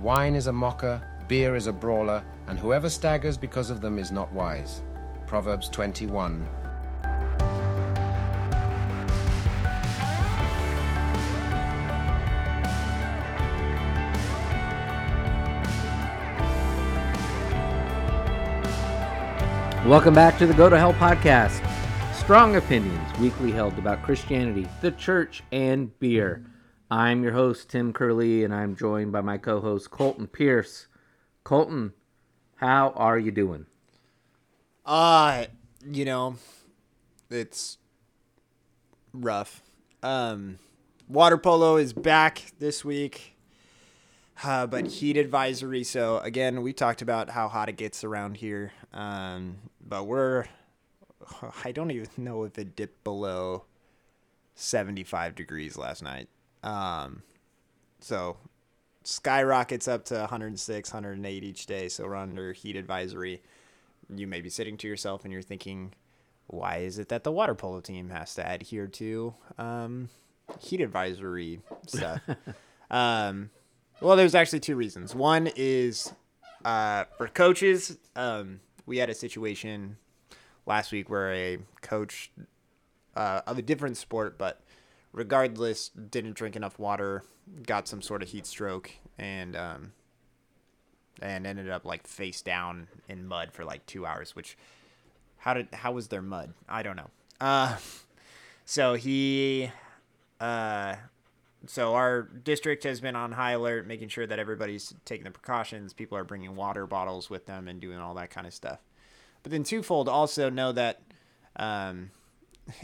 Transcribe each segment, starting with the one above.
Wine is a mocker, beer is a brawler, and whoever staggers because of them is not wise. Proverbs 21. Welcome back to the Go to Hell podcast. Strong opinions weekly held about Christianity, the church, and beer. I'm your host, Tim Curley, and I'm joined by my co host, Colton Pierce. Colton, how are you doing? Uh, you know, it's rough. Um, water polo is back this week, uh, but heat advisory. So again, we talked about how hot it gets around here. Um, but we're, I don't even know if it dipped below 75 degrees last night. Um, so skyrockets up to 106, 108 each day. So we're under heat advisory. You may be sitting to yourself and you're thinking, why is it that the water polo team has to adhere to um, heat advisory stuff? um, well, there's actually two reasons. One is uh, for coaches. Um, we had a situation last week where a coach uh, of a different sport, but regardless, didn't drink enough water, got some sort of heat stroke, and um, and ended up like face down in mud for like two hours. Which how did how was there mud? I don't know. Uh, so he, uh, so our district has been on high alert, making sure that everybody's taking the precautions. People are bringing water bottles with them and doing all that kind of stuff. But then twofold, also know that um,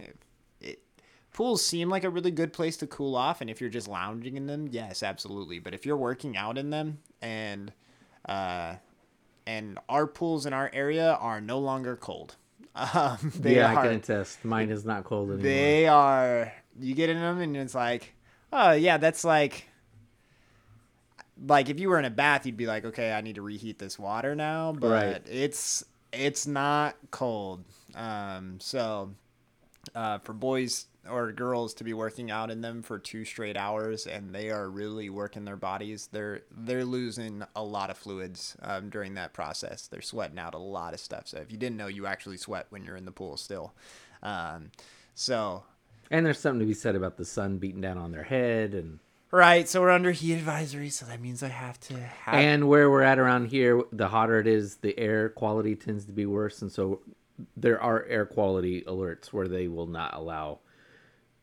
pools seem like a really good place to cool off, and if you're just lounging in them, yes, absolutely. But if you're working out in them and uh, and our pools in our area are no longer cold. Um, they yeah, are, I can attest. Mine is not cold anymore. They are. You get in them, and it's like, oh yeah, that's like. Like if you were in a bath, you'd be like, okay, I need to reheat this water now, but Right. it's it's not cold. Um, so uh, for boys or girls to be working out in them for two straight hours and they are really working their bodies. They're they're losing a lot of fluids um, during that process. They're sweating out a lot of stuff. So if you didn't know you actually sweat when you're in the pool still. Um, so and there's something to be said about the sun beating down on their head and right so we're under heat advisory so that means i have to have and where we're at around here, the hotter it is, the air quality tends to be worse, and so there are air quality alerts where they will not allow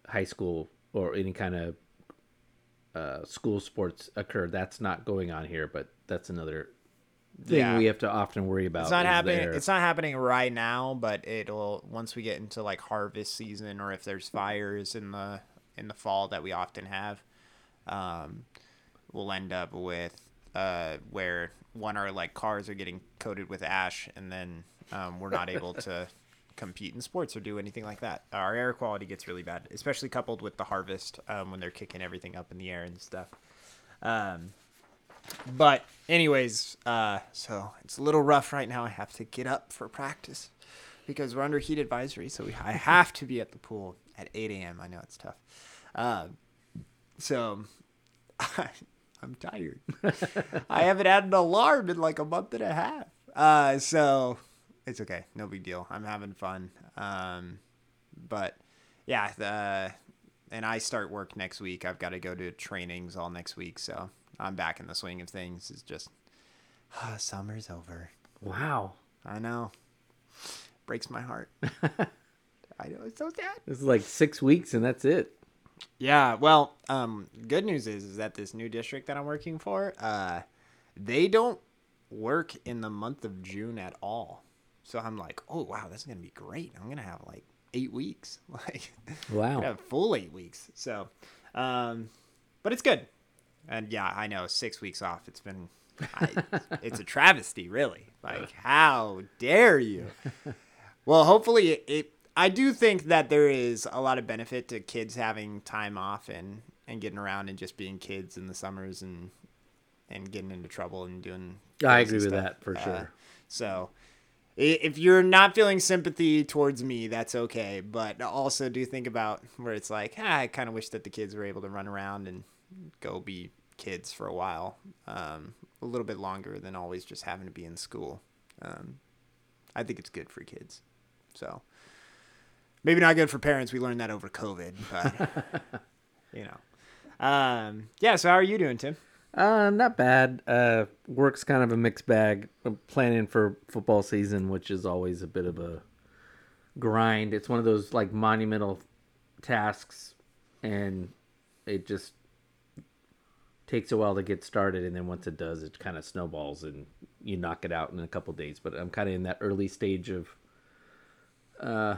high school or any kind of uh, school sports occur. That's not going on here, but that's another thing Yeah. we have to often worry about. It's not happening. air. It's not happening right now, but it'll once we get into like harvest season, or if there's fires in the in the fall that we often have, um, we'll end up with uh, where one our like cars are getting coated with ash, and then um, we're not able to compete in sports or do anything like that. Our air quality gets really bad, especially coupled with the harvest um, when they're kicking everything up in the air and stuff. Um, but anyways, uh, so it's a little rough right now. I have to get up for practice because we're under heat advisory. So we, I have to be at the pool at 8 a.m. I know it's tough. Um, so I'm tired. I haven't had an alarm in like a month and a half. Uh, so it's okay. No big deal. I'm having fun. Um, but yeah, the, and I start work next week. I've got to go to trainings all next week. So I'm back in the swing of things. It's just, summer's over. wow. I know. Breaks my heart. I know. It's so sad. It's like six weeks, and that's it. Yeah, well, um, good news is is that this new district that I'm working for, uh, they don't work in the month of June at all. So I'm like, oh wow, that's gonna be great. I'm gonna have like eight weeks, like Wow. full eight weeks. So, um, but it's good. And yeah, I know six weeks off. It's been, I, it's a travesty, really. Like, how dare you? Well, hopefully it, it. I do think that there is a lot of benefit to kids having time off and and getting around and just being kids in the summers and and getting into trouble and doing. I agree with stuff. that for Uh, sure. so, if you're not feeling sympathy towards me, that's okay. But also do think about where it's like, ah, I kind of wish that the kids were able to run around and go be kids for a while, um, a little bit longer than always just having to be in school. Um, I think it's good for kids. So maybe not good for parents. We learned that over COVID, but you know. Um, yeah. So how are you doing, Tim? Uh, not bad. Uh, work's kind of a mixed bag. I'm planning for football season, which is always a bit of a grind. It's one of those like monumental tasks, and it just takes a while to get started. And then once it does, it kind of snowballs, and you knock it out in a couple days. But I'm kind of in that early stage of uh,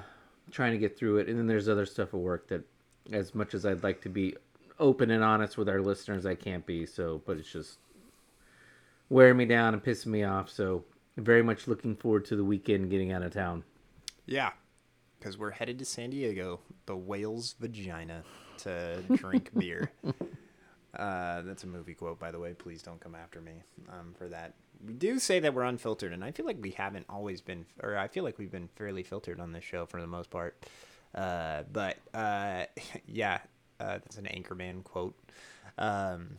trying to get through it. And then there's other stuff at work that, as much as I'd like to be open and honest with our listeners, I can't be. So, but it's just wearing me down and pissing me off. So, very much looking forward to the weekend getting out of town. Yeah, because we're headed to San Diego, the whale's vagina, to drink beer. Uh, that's a movie quote, by the way. Please don't come after me um, for that. We do say that we're unfiltered, and I feel like we haven't always been, or I feel like we've been fairly filtered on this show for the most part. Uh, but uh, yeah, uh, that's an Anchorman quote. Um,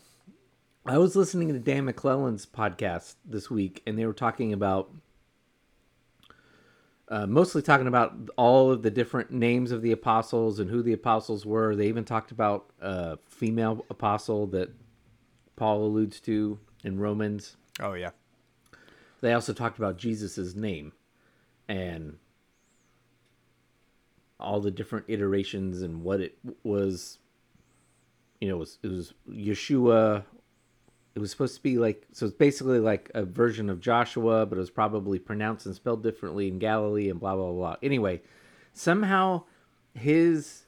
I was listening to Dan McClellan's podcast this week, and they were talking about uh, mostly talking about all of the different names of the apostles and who the apostles were. They even talked about a female apostle that Paul alludes to in Romans. oh yeah, They also talked about Jesus's name and all the different iterations and what it was. You know, it was, it was Yeshua. It was supposed to be like so. It's basically like a version of Joshua, but it was probably pronounced and spelled differently in Galilee and blah blah blah. Anyway, somehow his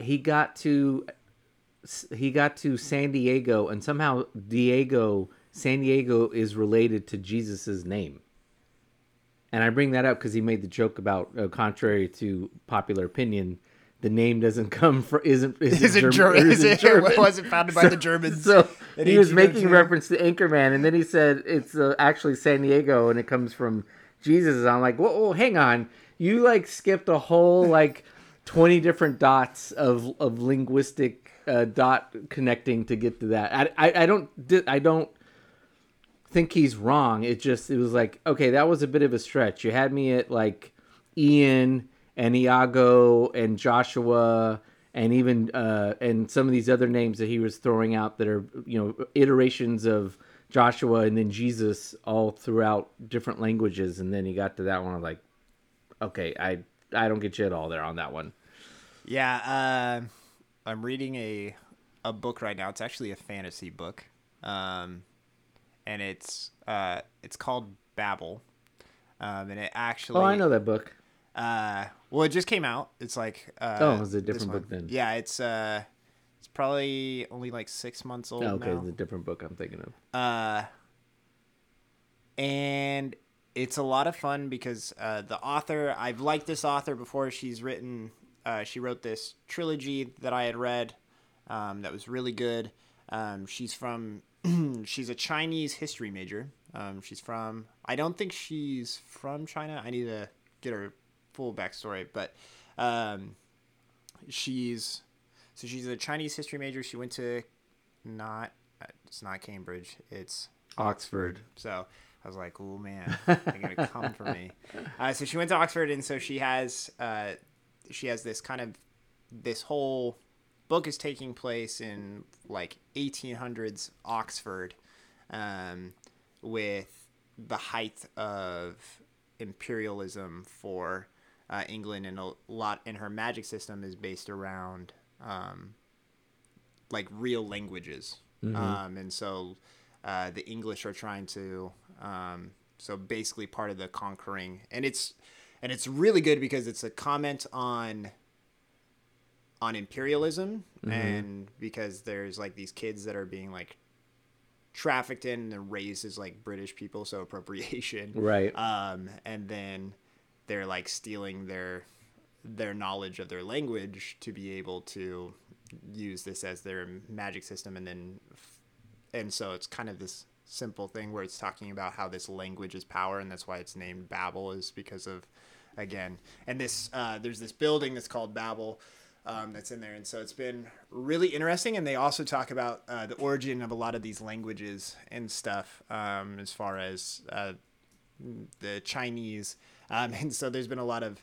he got to he got to San Diego, and somehow Diego San Diego is related to Jesus's name. And I bring that up because he made the joke about, uh, contrary to popular opinion, the name doesn't come from isn't isn't, Isn't Germ- Ger- isn't it German. wasn't founded by the Germans So he was making reference to Anchorman, and then he said it's uh, actually San Diego, and it comes from Jesus. And I'm like, whoa, whoa, hang on, you like skipped a whole like twenty different dots of of linguistic uh, dot connecting to get to that. I I, I don't I don't think he's wrong. It just it was like okay, that was a bit of a stretch. You had me at like Ian and Iago and Joshua and even uh, and some of these other names that he was throwing out that are you know iterations of Joshua and then Jesus all throughout different languages. And then he got to that one. I was like, okay, I I don't get you at all there on that one. Yeah, uh, I'm reading a a book right now. It's actually a fantasy book, um, and it's uh, it's called Babel, um, and it actually Oh, I know that book. Uh, well, it just came out. It's like uh, Oh, it's a different book then. Yeah, it's uh, it's probably only like six months old Oh, okay, now. the different book I'm thinking of. Uh, and it's a lot of fun because uh, the author I've liked this author before. She's written uh, she wrote this trilogy that I had read um, that was really good. Um, she's from she's a Chinese history major. Um, she's from I don't think she's from China. I need to get her full backstory, but um, she's so she's a Chinese history major. She went to not it's not Cambridge. It's Oxford. so I was like, oh man, they're gonna come for me. Uh, so she went to Oxford, and so she has uh, she has this kind of this whole book is taking place in like 1800s Oxford, um, with the height of imperialism for uh, England, and a lot. And her magic system is based around um, like real languages, um, and so uh, the English are trying to. Um, so basically, part of the conquering, and it's and it's really good because it's a comment on on imperialism and because there's like these kids that are being like trafficked in and raised as like British people, so appropriation, Right. Um, and then they're like stealing their their knowledge of their language to be able to use this as their magic system, and then and so it's kind of this simple thing where it's talking about how this language is power, and that's why it's named Babel is because of again, and this uh, there's this building that's called Babel. um, that's in there, and so it's been really interesting. And they also talk about uh, the origin of a lot of these languages and stuff, um, as far as uh, the Chinese, um, and so there's been a lot of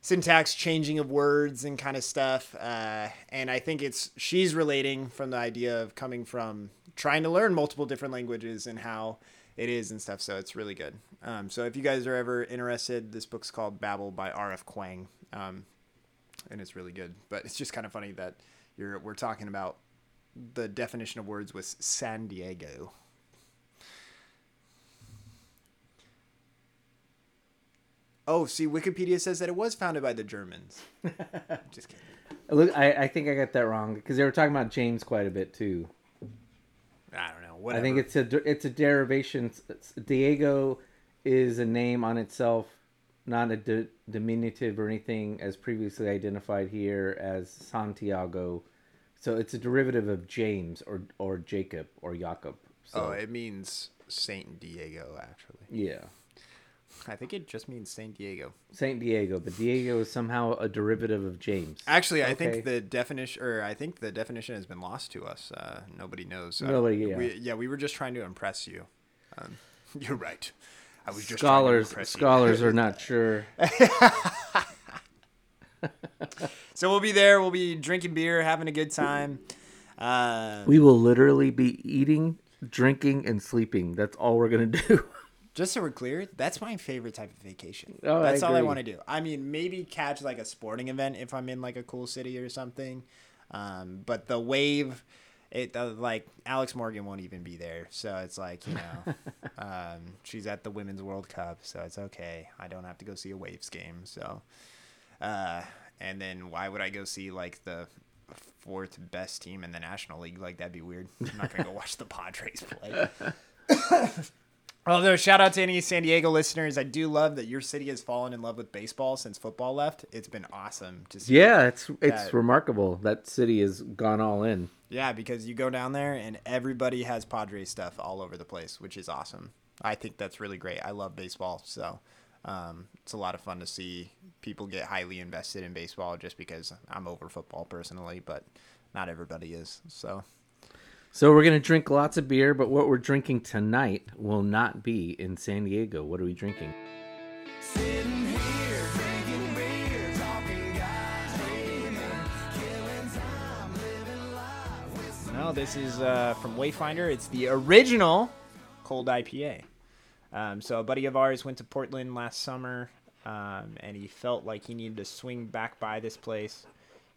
syntax changing of words and kind of stuff. Uh, and I think it's she's relating from the idea of coming from trying to learn multiple different languages and how it is and stuff. So it's really good. Um, so if you guys are ever interested, this book's called Babel by R.F. Kuang, um, and it's really good. But it's just kind of funny that you're we're talking about the definition of words with San Diego. Oh, see, Wikipedia says that it was founded by the Germans. Just kidding. Look, I, I think I got that wrong because they were talking about James quite a bit too. I don't know. Whatever. I think it's a it's a derivation. Diego is a name on itself, not a di- diminutive or anything, as previously identified here as Santiago. So it's a derivative of James or or Jacob or Jacob. So oh, it means Saint Diego. Actually, yeah, I think it just means Saint Diego. Saint Diego, but Diego is somehow a derivative of James. Actually, I Okay. think the definition, or I think the definition has been lost to us. Uh, nobody knows. Uh, Nobody, yeah. We, yeah, we were just trying to impress you. Um, you're right. I was just Scholars to impress you. scholars are not sure. So we'll be there. We'll be drinking beer, having a good time. Uh, We will literally be eating, drinking, and sleeping. That's all we're gonna do. Just so we're clear, that's my favorite type of vacation. Oh, I that's all I want to do. I mean, maybe catch like a sporting event if I'm in like a cool city or something. Um, but the wave, it uh, like Alex Morgan won't even be there, so it's like you know, um, she's at the Women's World Cup, so it's okay. I don't have to go see a Waves game, so. Uh, and then why would I go see like the fourth best team in the National League? Like that'd be weird. I'm not gonna go watch the Padres play. Although shout out to any San Diego listeners, I do love that your city has fallen in love with baseball since football left. It's been awesome to see. yeah, it's it's That- remarkable. That city has gone all in. Yeah, because you go down there and everybody has Padres stuff all over the place, which is awesome. I think that's really great. I love baseball, so um, it's a lot of fun to see people get highly invested in baseball just because I'm over football personally, but not everybody is. So So we're gonna drink lots of beer, but what we're drinking tonight will not be in San Diego. What are we drinking? No, this is uh, from Wayfinder. It's the original cold IPA. Um, so a buddy of ours went to Portland last summer, um, and he felt like he needed to swing back by this place.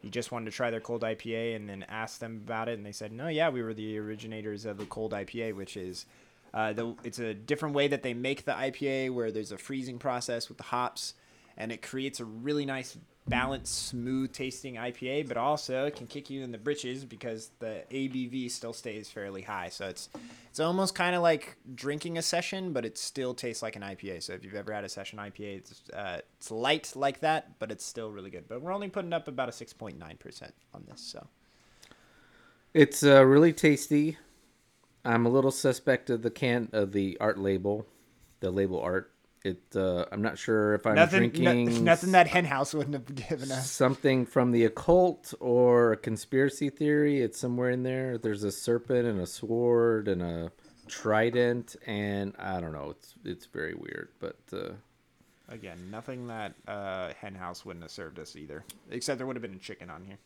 He just wanted to try their cold IPA, and then asked them about it, and they said, "No, yeah, we were the originators of the cold IPA, which is uh, the it's a different way that they make the IPA, where there's a freezing process with the hops, and it creates a really nice balanced, smooth tasting IPA, but also it can kick you in the britches because the ABV still stays fairly high. So it's it's almost kind of like drinking a session, but it still tastes like an IPA. So if you've ever had a session IPA, it's uh, it's light like that, but it's still really good. But we're only putting up about a six point nine percent on this. So It's uh, really tasty. I'm a little suspect of the can of the art label, the label art. It uh, I'm not sure if I'm nothing no- drinking nothing that Hen House wouldn't have given us. something from the occult or a conspiracy theory. It's somewhere in there. There's a serpent and a sword and a trident, and I don't know. It's it's very weird, but uh, Again, nothing that uh, Hen House wouldn't have served us either, except there would have been a chicken on here.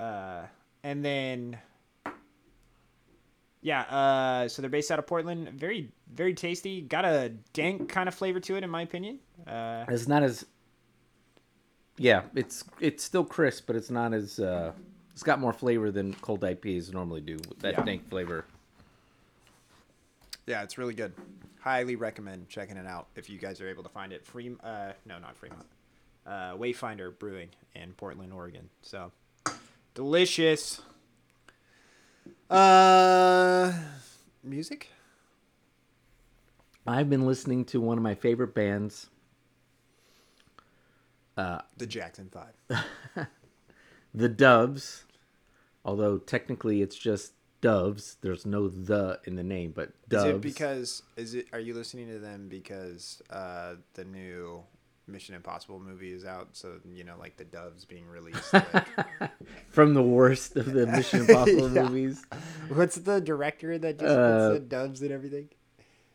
Uh, and then, yeah, uh, so they're based out of Portland. Very, very tasty. Got a dank kind of flavor to it, in my opinion. Uh, it's not as yeah. It's it's still crisp, but it's not as uh, it's got more flavor than cold IPAs normally do. With that Yeah. dank flavor. yeah, it's really good. Highly recommend checking it out if you guys are able to find it. Free, uh, no, not Fremont. Uh, Wayfinder Brewing in Portland, Oregon. So delicious. Uh, music. I've been listening to one of my favorite bands. Uh, The Jackson Five. the Doves, although technically it's just Doves. There's no the in the name, but Is it because is it? Are you listening to them because uh, the new Mission Impossible movie is out, so you know, like the Doves being released. Like, From the worst of the Mission Impossible Yeah. movies. what's the director that just Uh, puts the doves and everything?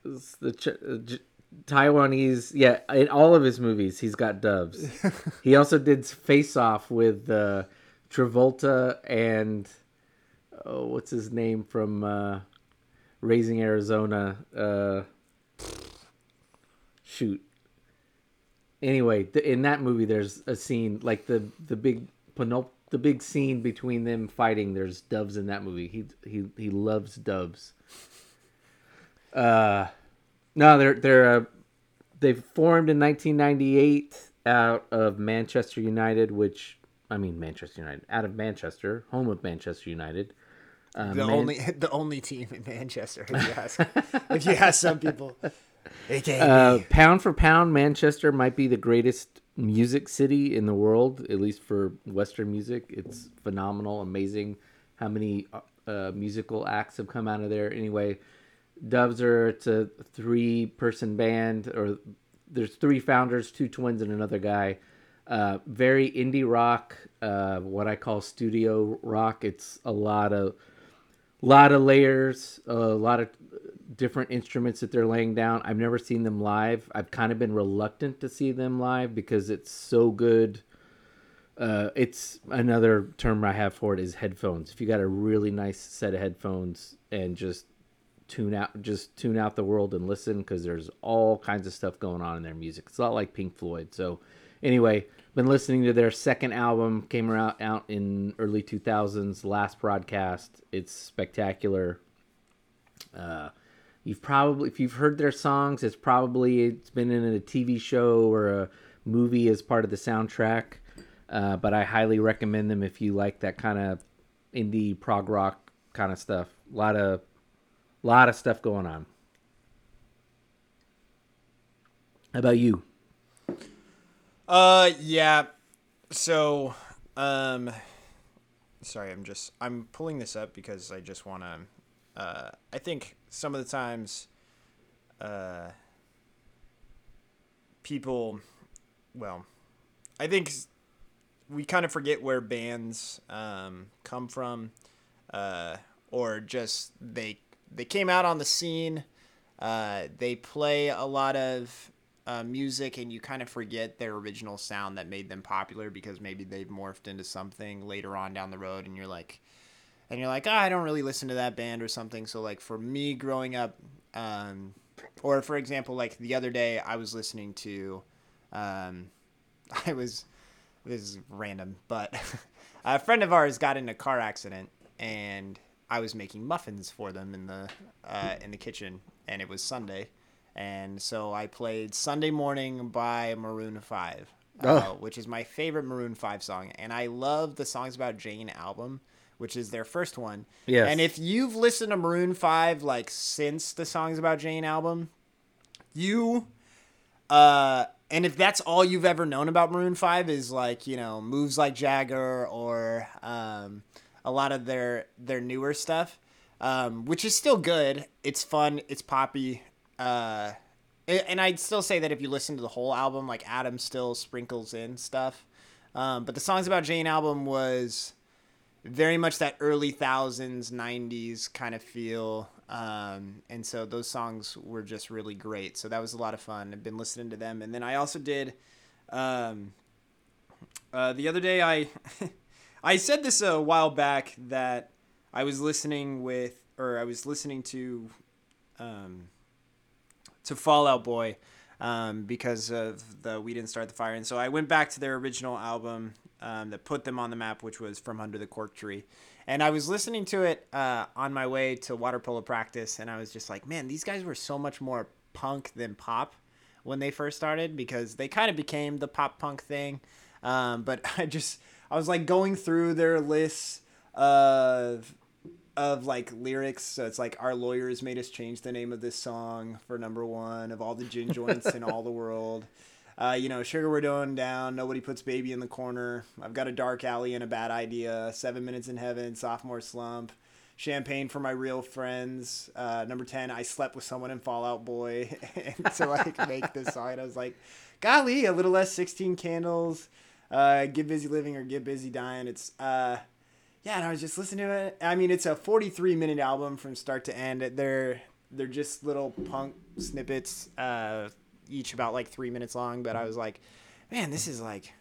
It's the Ch- uh, J- Taiwanese, yeah, in all of his movies, he's got doves. he also did Face Off with uh, Travolta and oh, what's his name from uh, Raising Arizona? Uh, shoot. Anyway, th- in that movie, there's a scene like the the big the big scene between them fighting. There's doves in that movie. He he he loves doves. Uh, no, they're they're uh, they formed in 1998 out of Manchester United, which I mean Manchester United out of Manchester, home of Manchester United. Uh, the Man- only the only team in Manchester. If you ask, if you ask some people, Uh, pound for pound, Manchester might be the greatest music city in the world, at least for Western music. It's phenomenal, amazing how many uh, uh, musical acts have come out of there. Anyway, Doves are it's a three person band, or there's three founders, two twins, and another guy. Uh, very indie rock, uh, what I call studio rock. It's a lot of lot of layers, a lot of different instruments that they're laying down. I've never seen them live. I've kind of been reluctant to see them live because it's so good. Uh, it's another term I have for it is headphones. If you got a really nice set of headphones and just tune out, just tune out the world and listen because there's all kinds of stuff going on in their music. It's not like Pink Floyd. So, anyway, been listening to their second album came out out in early 2000s last broadcast it's spectacular uh you've probably if you've heard their songs it's probably it's been in a tv show or a movie as part of the soundtrack uh, but i highly recommend them if you like that kind of indie prog rock kind of stuff a lot of lot of stuff going on how about you Uh, yeah. So, um, sorry, I'm just I'm pulling this up because I just want to. Uh, I think some of the times, uh, people, well, I think we kind of forget where bands um come from, uh, or just they they came out on the scene. Uh, they play a lot of uh, music and you kind of forget their original sound that made them popular because maybe they've morphed into something later on down the road and you're like and you're like oh, i don't really listen to that band or something so like for me growing up um, or for example like the other day i was listening to um, i was this is random but a friend of ours got in a car accident and i was making muffins for them in the uh, in the kitchen and it was sunday and so I played Sunday Morning by Maroon 5, uh, Oh. which is my favorite Maroon 5 song. And I love the Songs About Jane album, which is their first one. Yes. And if you've listened to Maroon 5 like since the Songs About Jane album, you uh and if that's all you've ever known about Maroon 5 is like, you know, moves like Jagger or um a lot of their their newer stuff, um, which is still good. It's fun, it's poppy. Uh and I'd still say that if you listen to the whole album, like Adam still sprinkles in stuff. Um, but the Songs About Jane album was very much that early thousands, nineties kind of feel. Um, and so those songs were just really great. So that was a lot of fun. I've been listening to them, and then I also did. Um, uh, the other day, I I said this a while back that I was listening with, or I was listening to, um, to Fall Out Boy, um, because of the We Didn't Start the Fire, and so I went back to their original album um, that put them on the map, which was From Under the Cork Tree, and I was listening to it uh, on my way to water polo practice, and I was just like, man, these guys were so much more punk than pop when they first started because they kind of became the pop punk thing. Um, but I just I was like going through their lists of of like lyrics. So it's like our lawyers made us change the name of this song for number one of all the gin joints in all the world. Uh, you know, sugar we're doing down. Nobody puts baby in the corner. I've got a dark alley and a bad idea. Seven minutes in heaven. Sophomore slump. Champagne for my real friends. Uh, number ten, I slept with someone in Fall Out Boy, to like make this song, I was like, golly, a little less sixteen candles. Uh, get busy living or get busy dying. It's uh, yeah, and I was just listening to it. I mean, it's a forty-three minute album from start to end. They're they're just little punk snippets, uh, each about like three minutes long. But I was like, man, this is like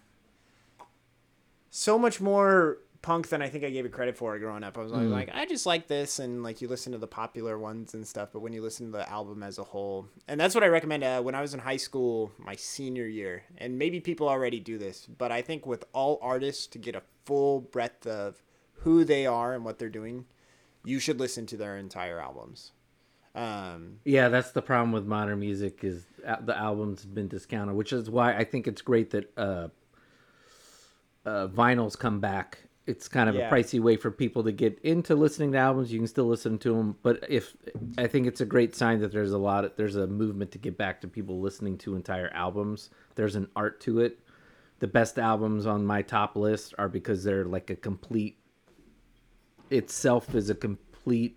so much more punk than I think I gave it credit for growing up. I was like, Mm. like, I just like this, and like you listen to the popular ones and stuff, but when you listen to the album as a whole, and that's what I recommend. Uh, when I was in high school, my senior year, and maybe people already do this, but I think with all artists to get a full breadth of who they are and what they're doing, you should listen to their entire albums. Um, Yeah, that's the problem with modern music is the album's been discounted, which is why I think it's great that uh, uh, vinyls come back. It's kind of Yeah. a pricey way for people to get into listening to albums. You can still listen to them, but if I think it's a great sign that there's a lot of, there's a movement to get back to people listening to entire albums. There's an art to it. The best albums on my top list are because they're like a complete itself is a complete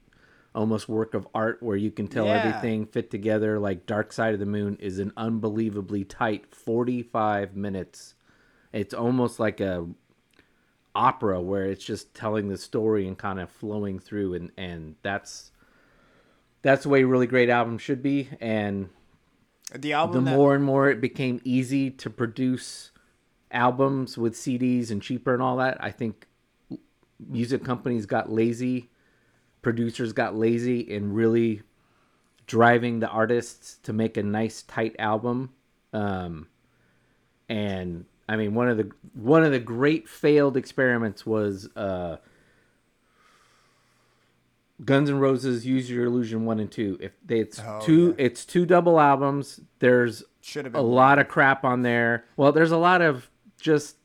almost work of art where you can tell Yeah. everything fit together. Like dark side of the moon is an unbelievably tight 45 minutes. It's almost like a opera where it's just telling the story and kind of flowing through and and that's that's the way really great albums should be. And the the album that, more and more it became easy to produce albums with CDs and cheaper and all that, I think music companies got lazy, producers got lazy in really driving the artists to make a nice tight album. Um, and I mean one of the one of the great failed experiments was uh, Guns N' Roses "Use Your Illusion" one and two. If they, it's Oh, two, yeah. it's two double albums. There's should have a lot of crap on there. Well, there's a lot of just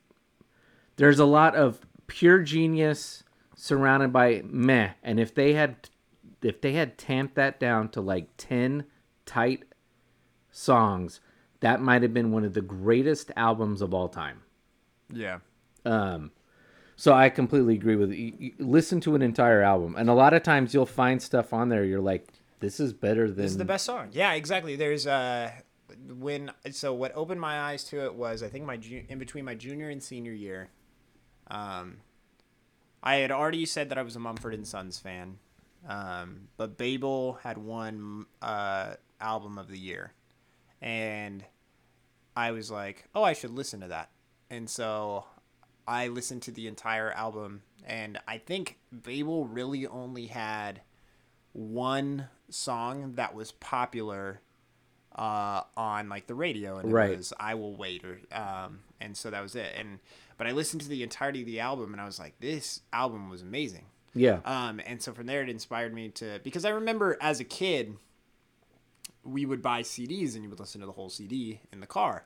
there's a lot of pure genius surrounded by meh. And if they had if they had tamped that down to like 10 tight songs, that might have been one of the greatest albums of all time. yeah. Um, so I completely agree with you. you. Listen to an entire album, and a lot of times you'll find stuff on there. You're like, this is better than This is the best song. Yeah, exactly. There's uh when so what opened my eyes to it was I think my ju- in between my junior and senior year. Um I had already said that I was a Mumford and Sons fan. Um but Babel had won uh album of the year. And I was like, "Oh, I should listen to that." And so I listened to the entire album and I think Babel really only had one song that was popular uh, on like the radio, and it Right. was "I Will Wait," or um, and so that was it. And but I listened to the entirety of the album, and I was like, this album was amazing. yeah, Um, and so from there, it inspired me to because I remember as a kid, we would buy CDs and you would listen to the whole CD in the car.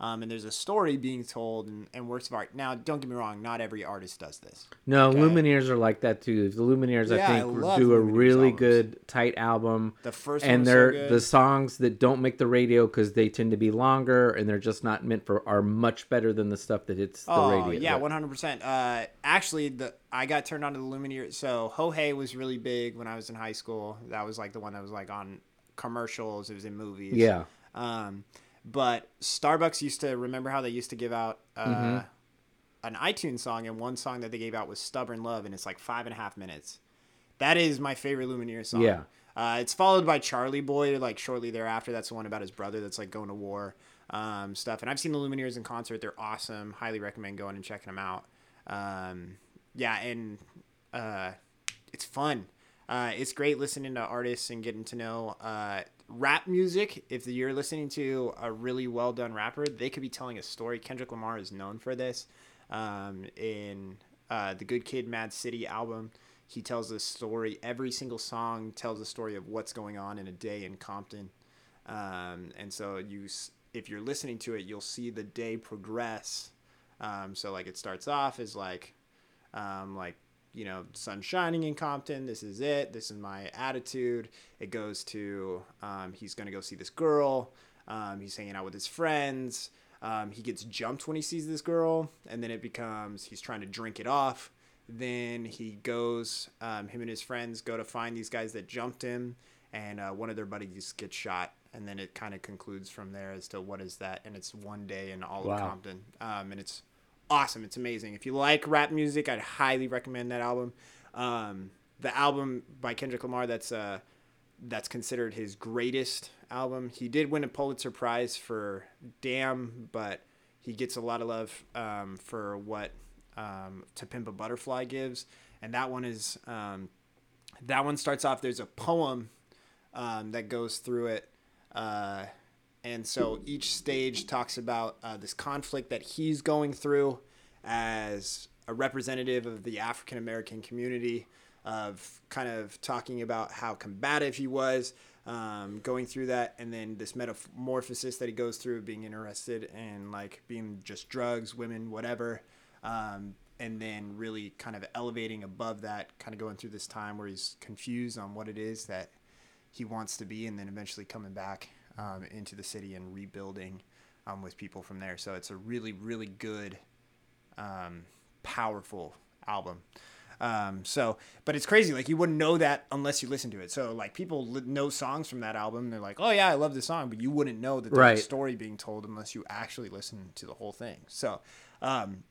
Um, and there's a story being told and, and works of art. Now, don't get me wrong, not every artist does this. No, Okay. Lumineers are like that too. The Lumineers, Yeah, I I think, love do a really albums. good tight album. The first and they're good. the songs that don't make the radio because they tend to be longer and they're just not meant for are much better than the stuff that hits the Oh radio. yeah, one hundred percent. Uh, actually, the I got turned on to the Lumineer. So Ho Hey was really big when I was in high school. That was like the one that was like on commercials. It was in movies. Yeah. Um, but Starbucks used to remember how they used to give out uh, Mm-hmm. an iTunes song, and one song that they gave out was "Stubborn Love," and it's like five and a half minutes. That is my favorite Lumineer song. Yeah. Uh, it's followed by Charlie Boy, like shortly thereafter. That's the one about his brother that's like going to war, um, stuff. And I've seen the Lumineers in concert. They're awesome. Highly recommend going and checking them out. Um, yeah, and uh, it's fun. Uh, it's great listening to artists and getting to know uh, rap music. If you're listening to a really well done rapper, they could be telling a story. Kendrick Lamar is known for this. Um, in uh, the Good Kid, Mad City album, he tells a story. Every single song tells a story of what's going on in a day in Compton. Um, and so you, if you're listening to it, you'll see the day progress. Um, so like it starts off as like, um, like you know, sun shining in Compton. This is it. This is my attitude. It goes to um, he's gonna go see this girl. Um, he's hanging out with his friends. Um, he gets jumped when he sees this girl, and then it becomes he's trying to drink it off. Then he goes, um, him and his friends go to find these guys that jumped him, and uh, one of their buddies gets shot. And then it kind of concludes from there as to what is that, and it's one day in all Wow. of Compton, um, and it's awesome. It's amazing. If you like rap music, I'd highly recommend that album. Um, the album by Kendrick Lamar that's uh, that's considered his greatest album. He did win a Pulitzer Prize for Damn, but he gets a lot of love um, for what um, To Pimp a Butterfly gives, and that one is um, that one starts off. There's a poem um, that goes through it. Uh, and so each stage talks about uh, this conflict that he's going through as a representative of the African American community, of kind of talking about how combative he was, um, going through that, and then this metamorphosis that he goes through, being interested in like being just drugs, women, whatever. Um, and then really kind of elevating above that, kind of going through this time where he's confused on what it is that he wants to be, and then eventually coming back um, into the city and rebuilding um, with people from there. So it's a really, really good, um, powerful album. Um, so, but it's crazy. Like you wouldn't know that unless you listen to it. So, like people know songs from that album. They're like, "Oh yeah, I love this song," but you wouldn't know that there's Right. a story being told unless you actually listen to the whole thing. So, um,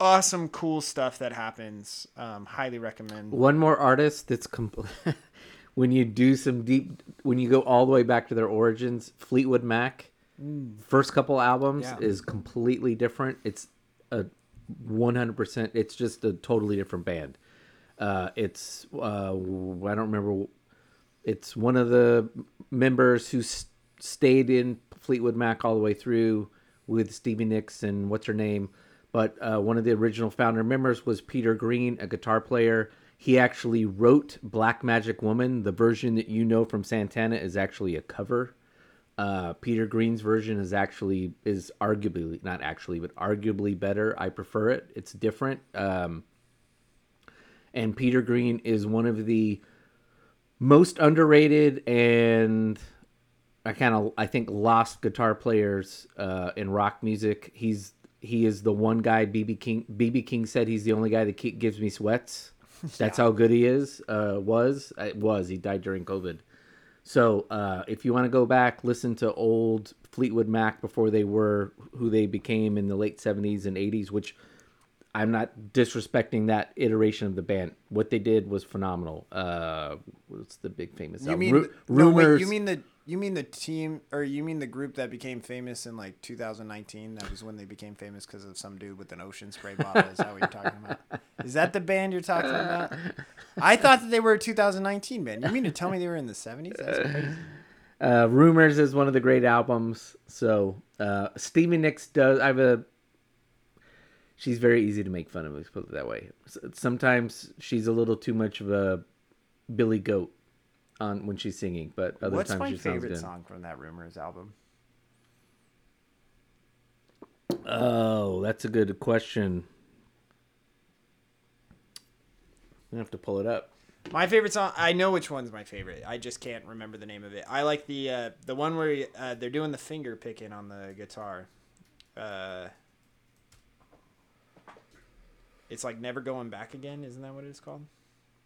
awesome, cool stuff that happens. Um, highly recommend. One more artist that's compl- when you do some deep when you go all the way back to their origins, Fleetwood Mac. First couple albums Yeah. is completely different. It's a 100% it's just a totally different band. Uh it's uh I don't remember it's one of the members who s- stayed in Fleetwood Mac all the way through with Stevie Nicks and what's her name. But uh, one of the original founder members was Peter Green, a guitar player. He actually wrote Black Magic Woman. The version that you know from Santana is actually a cover. Uh, Peter Green's version is actually is arguably not actually, but arguably better. I prefer it. It's different. Um, and Peter Green is one of the most underrated and I kind of I think lost guitar players uh, in rock music. He's he is the one guy BB King BB King said he's the only guy that gives me sweats. That's how good he is. Uh, was it was he died during COVID. So uh, if you want to go back, listen to old Fleetwood Mac before they were who they became in the late '70s and '80s, which I'm not disrespecting that iteration of the band. What they did was phenomenal. Uh, what's the big famous? You album? mean Ru- no, wait, rumors? you mean the you mean the team or you mean the group that became famous in like 2019? That was when they became famous because of some dude with an ocean spray bottle. Is that what you're talking about? Is that the band you're talking about? I thought that they were a 2019 band. You mean to tell me they were in the 70s? That's crazy. Uh, Rumors is one of the great albums. So uh, Stevie Nicks does. I have a. She's very easy to make fun of. Let's put it that way. Sometimes she's a little too much of a Billy Goat on when she's singing, but other What's times my she sounds favorite good. song from that Rumors album? Oh, that's a good question. I have to pull it up. My favorite song. I know which one's my favorite. I just can't remember the name of it. I like the uh, the one where uh, they're doing the finger picking on the guitar. Uh, it's like never going back again. Isn't that what it's called?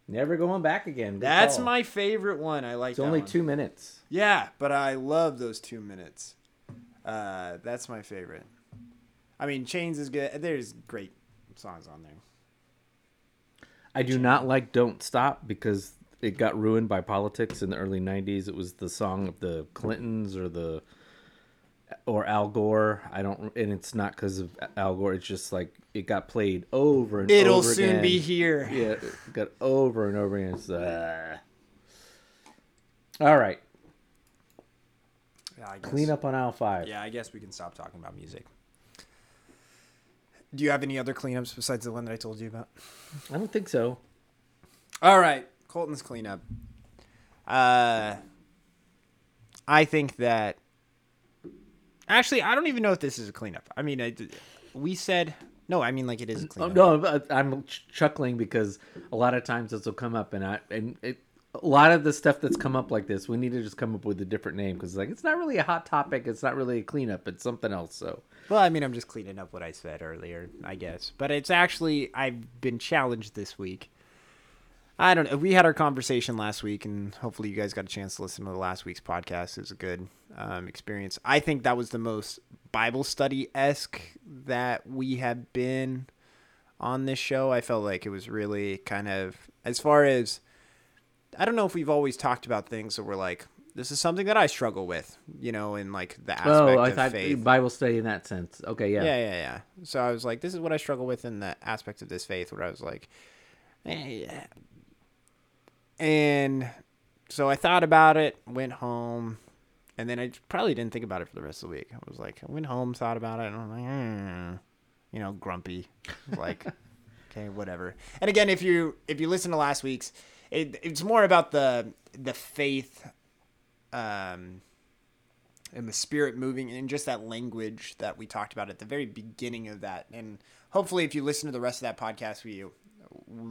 Never going back again. Good That's call. my favorite one. I like. It's only one. two minutes. Yeah, but I love those two minutes. Uh, that's my favorite. I mean, Chains is good. There's great songs on there. I do not like "Don't Stop" because it got ruined by politics in the early '90s. It was the song of the Clintons or the or Al Gore. I don't, and it's not because of Al Gore. It's just like it got played over and It'll over soon again. be here. Yeah, it got over and over again. It's, uh... All right, Yeah, I guess. clean up on aisle five. Yeah, I guess we can stop talking about music. Do you have any other cleanups besides the one that I told you about? I don't think so. All right, Colton's cleanup. Uh, I think that. Actually, I don't even know if this is a cleanup. I mean, I, we said no. I mean, like it is a Oh, cleanup. no, I'm chuckling because a lot of times this will come up, and I and it a lot of the stuff that's come up like this, we need to just come up with a different name because like it's not really a hot topic. It's not really a cleanup. It's something else. So Well, I mean, I'm just cleaning up what I said earlier, I guess. But it's actually I've been challenged this week. I don't know. We had our conversation last week, and hopefully you guys got a chance to listen to the last week's podcast. It was a good um, experience. I think that was the most Bible study esque that we have been on this show. I felt like it was really kind of as far as I don't know if we've always talked about things that were like this is something that I struggle with, you know, in like the aspect oh, I of thought faith. Bible study in that sense. Okay, yeah. Yeah, yeah, yeah. So I was like, this is what I struggle with in the aspect of this faith, where I was like, eh, yeah. And so I thought about it, went home, and then I probably didn't think about it for the rest of the week. I was like, I went home, thought about it, and I'm like, mm, you know, grumpy, like, okay, whatever. And again, if you if you listen to last week's, it, it's more about the the faith. Um, and the spirit moving and just that language that we talked about at the very beginning of that and hopefully if you listen to the rest of that podcast we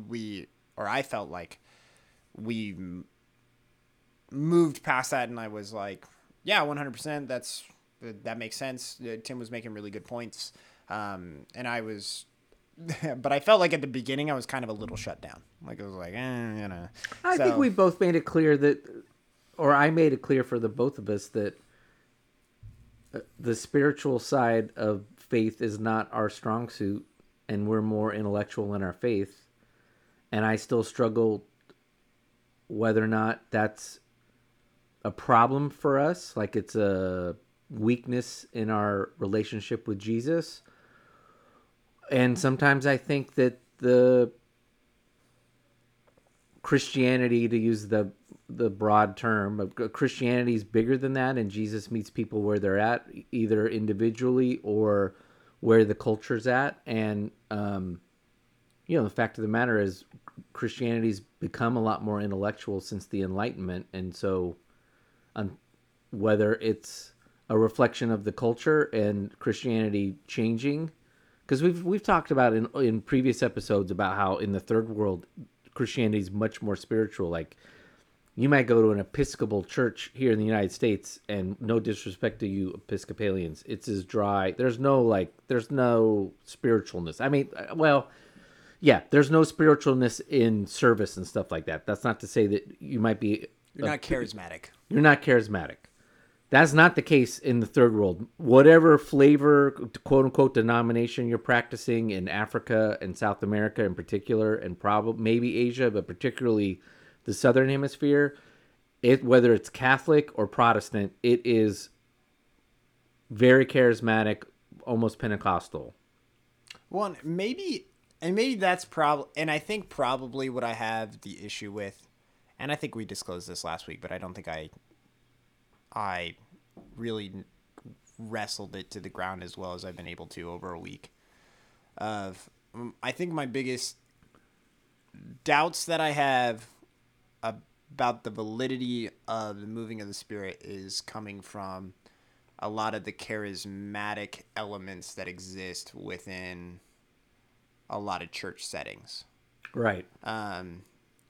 we or i felt like we moved past that and i was like yeah 100% that's that makes sense. Uh, tim was making really good points. Um, and i was but i felt like at the beginning i was kind of a little shut down. Like i was like eh, you know. I think we both made it clear that, or I made it clear for the both of us that uh, the spiritual side of faith is not our strong suit, and we're more intellectual in our faith. And I still struggle whether or not that's a problem for us, like it's a weakness in our relationship with Jesus. And sometimes I think that the Christianity, to use the the broad term, Christianity is bigger than that, and Jesus meets people where they're at, either individually or where the culture's at. And um, you know, the fact of the matter is, Christianity's become a lot more intellectual since the Enlightenment, and so, um, whether it's a reflection of the culture and Christianity changing, because we've we've talked about in in previous episodes about how in the third world Christianity is much more spiritual. Like you might go to an Episcopal church here in the United States, and no disrespect to you Episcopalians, it's as dry. There's no like, there's no spiritualness. I mean, uh, well, yeah, there's no spiritualness in service and stuff like that. That's not to say that you might be you're not charismatic you're not charismatic. That's not the case in the third world. Whatever flavor, quote unquote, denomination you're practicing in Africa and South America in particular, and probably maybe Asia, but particularly the southern hemisphere, it whether it's Catholic or Protestant, it is very charismatic, almost Pentecostal. One maybe, and maybe that's probably, and I think probably what I have the issue with, and I think we disclosed this last week, but I don't think I, I really wrestled it to the ground as well as I've been able to over a week. Of, um, I think my biggest doubts that I have about the validity of the moving of the spirit is coming from a lot of the charismatic elements that exist within a lot of church settings. Right. Um,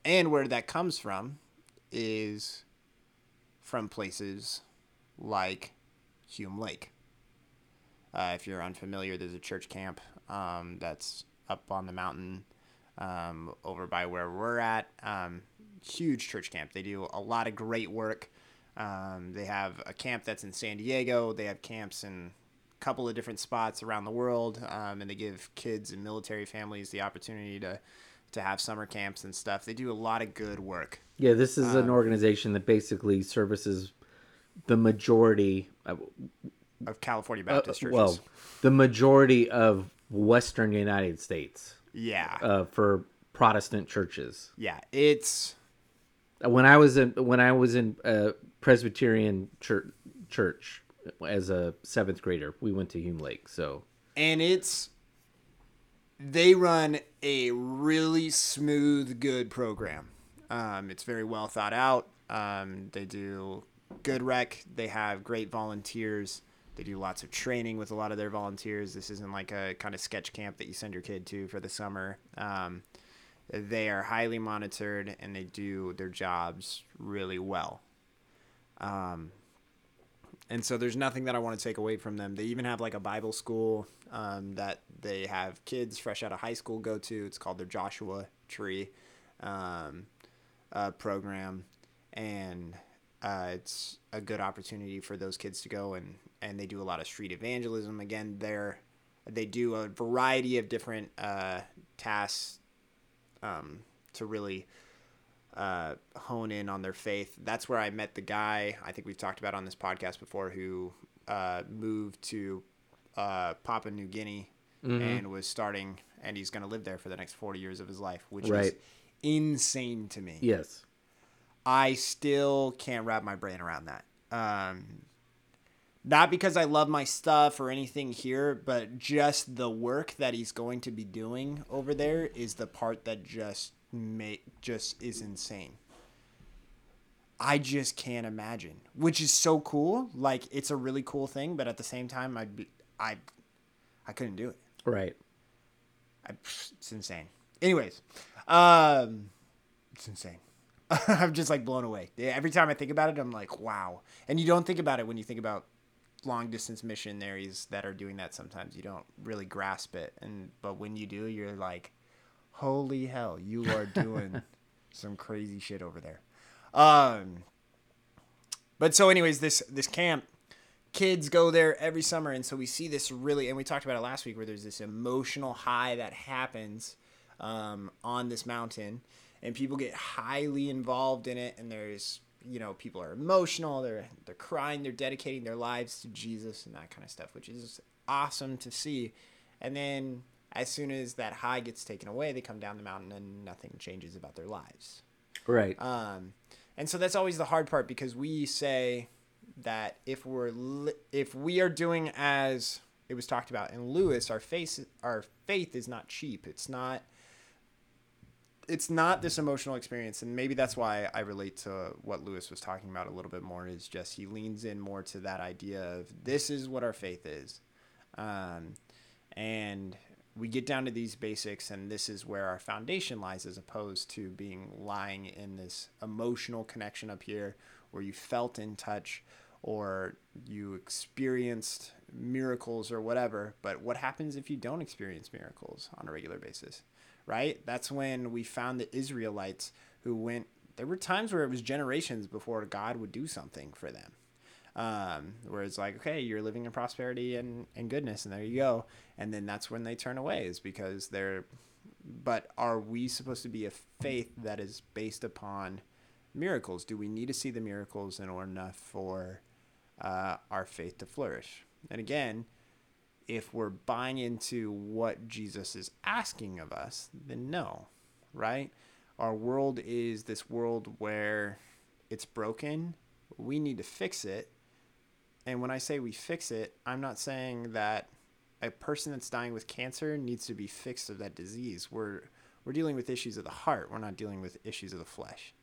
and where that comes from is from places like Hume Lake. Uh, if you're unfamiliar, there's a church camp um, that's up on the mountain um, over by where we're at. Um, huge church camp. They do a lot of great work. Um, they have a camp that's in San Diego. They have camps in couple of different spots around the world, um, and they give kids and military families the opportunity to to have summer camps and stuff. They do a lot of good work. Yeah, this is an organization that basically services the majority, of, Of California uh, Baptist churches. well, the majority of Western United States yeah, uh, for Protestant churches. yeah, it's When I was in when I was in a Presbyterian church, church as a seventh grader, we went to Hume Lake. So and it's they run a really smooth, good program. Um, it's very well thought out. Um, they do good rec. They have great volunteers. They do lots of training with a lot of their volunteers. This isn't like a kind of sketch camp that you send your kid to for the summer. Um, They are highly monitored and they do their jobs really well. Um, and so there's nothing that I want to take away from them. They even have like a Bible school um, that they have kids fresh out of high school go to. It's called their Joshua Tree um, uh, program, and uh, it's a good opportunity for those kids to go and and they do a lot of street evangelism. Again, they're they do a variety of different uh, tasks um, to really uh, hone in on their faith. That's where I met the guy I think we've talked about on this podcast before who uh, moved to uh, Papua New Guinea Mm-hmm. and was starting, and he's going to live there for the next 40 years of his life, which is insane to me. Yes. I still can't wrap my brain around that. Um, not because I love my stuff or anything here, but just the work that he's going to be doing over there is the part that just make just is insane. I just can't imagine, which is so cool. Like it's a really cool thing, but at the same time, I'd be, I, I couldn't do it. Right. I, it's insane. Anyways, um, it's insane. I'm just like blown away. Every time I think about it, I'm like, wow. And you don't think about it when you think about long distance missionaries that are doing that. Sometimes you don't really grasp it, and but when you do, you're like, holy hell, you are doing some crazy shit over there. Um, but so, anyways, this this camp kids go there every summer and so we see this really and we talked about it last week where there's this emotional high that happens um, on this mountain and people get highly involved in it and there's you know people are emotional they're they're crying they're dedicating their lives to jesus and that kind of stuff which is awesome to see and then as soon as that high gets taken away they come down the mountain and nothing changes about their lives Right. um, and so that's always the hard part because we say that if we're li- if we are doing as it was talked about in Lewis, our face our faith is not cheap. It's not it's not this emotional experience and maybe that's why I relate to what Lewis was talking about a little bit more is just he leans in more to that idea of this is what our faith is. Um, and we get down to these basics and this is where our foundation lies as opposed to being lying in this emotional connection up here where you felt in touch or you experienced miracles or whatever. But what happens if you don't experience miracles on a regular basis right? That's when we found the israelites who went there were times where it was generations before god would do something for them um, where it's like, okay, you're living in prosperity and, and goodness, and there you go. And then that's when they turn away, is because they're. But are we supposed to be a faith that is based upon miracles? Do we need to see the miracles in order for uh, our faith to flourish? And again, if we're buying into what Jesus is asking of us, then no, right? Our world is this world where it's broken. We need to fix it. And when I say we fix it, I'm not saying that a person that's dying with cancer needs to be fixed of that disease. We're we're dealing with issues of the heart. We're not dealing with issues of the flesh.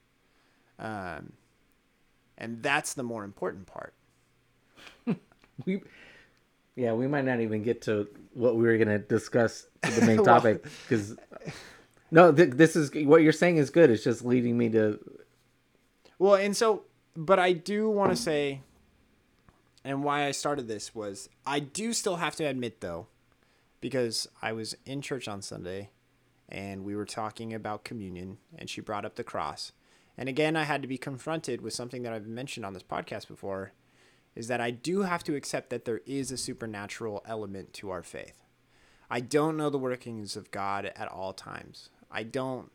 Um, and that's the more important part. We, yeah, we might not even get to what we were gonna discuss the main Well- topic because no, th- this is what you're saying is good. It's just leading me to Well, and so, but I do want to say, and why I started this was I do still have to admit, though, because I was in church on Sunday and we were talking about communion, and she brought up the cross. And again, I had to be confronted with something that I've mentioned on this podcast before is that I do have to accept that there is a supernatural element to our faith. I don't know the workings of God at all times. I don't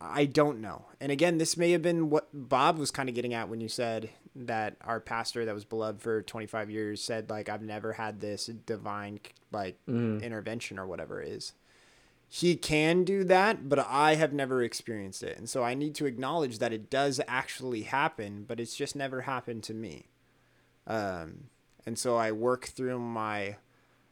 I don't know. And again, this may have been what Bob was kind of getting at when you said that our pastor that was beloved for 25 years said like I've never had this divine like intervention or whatever it is. He can do that, but I have never experienced it. And so I need to acknowledge that it does actually happen, but it's just never happened to me. Um, and so I work through my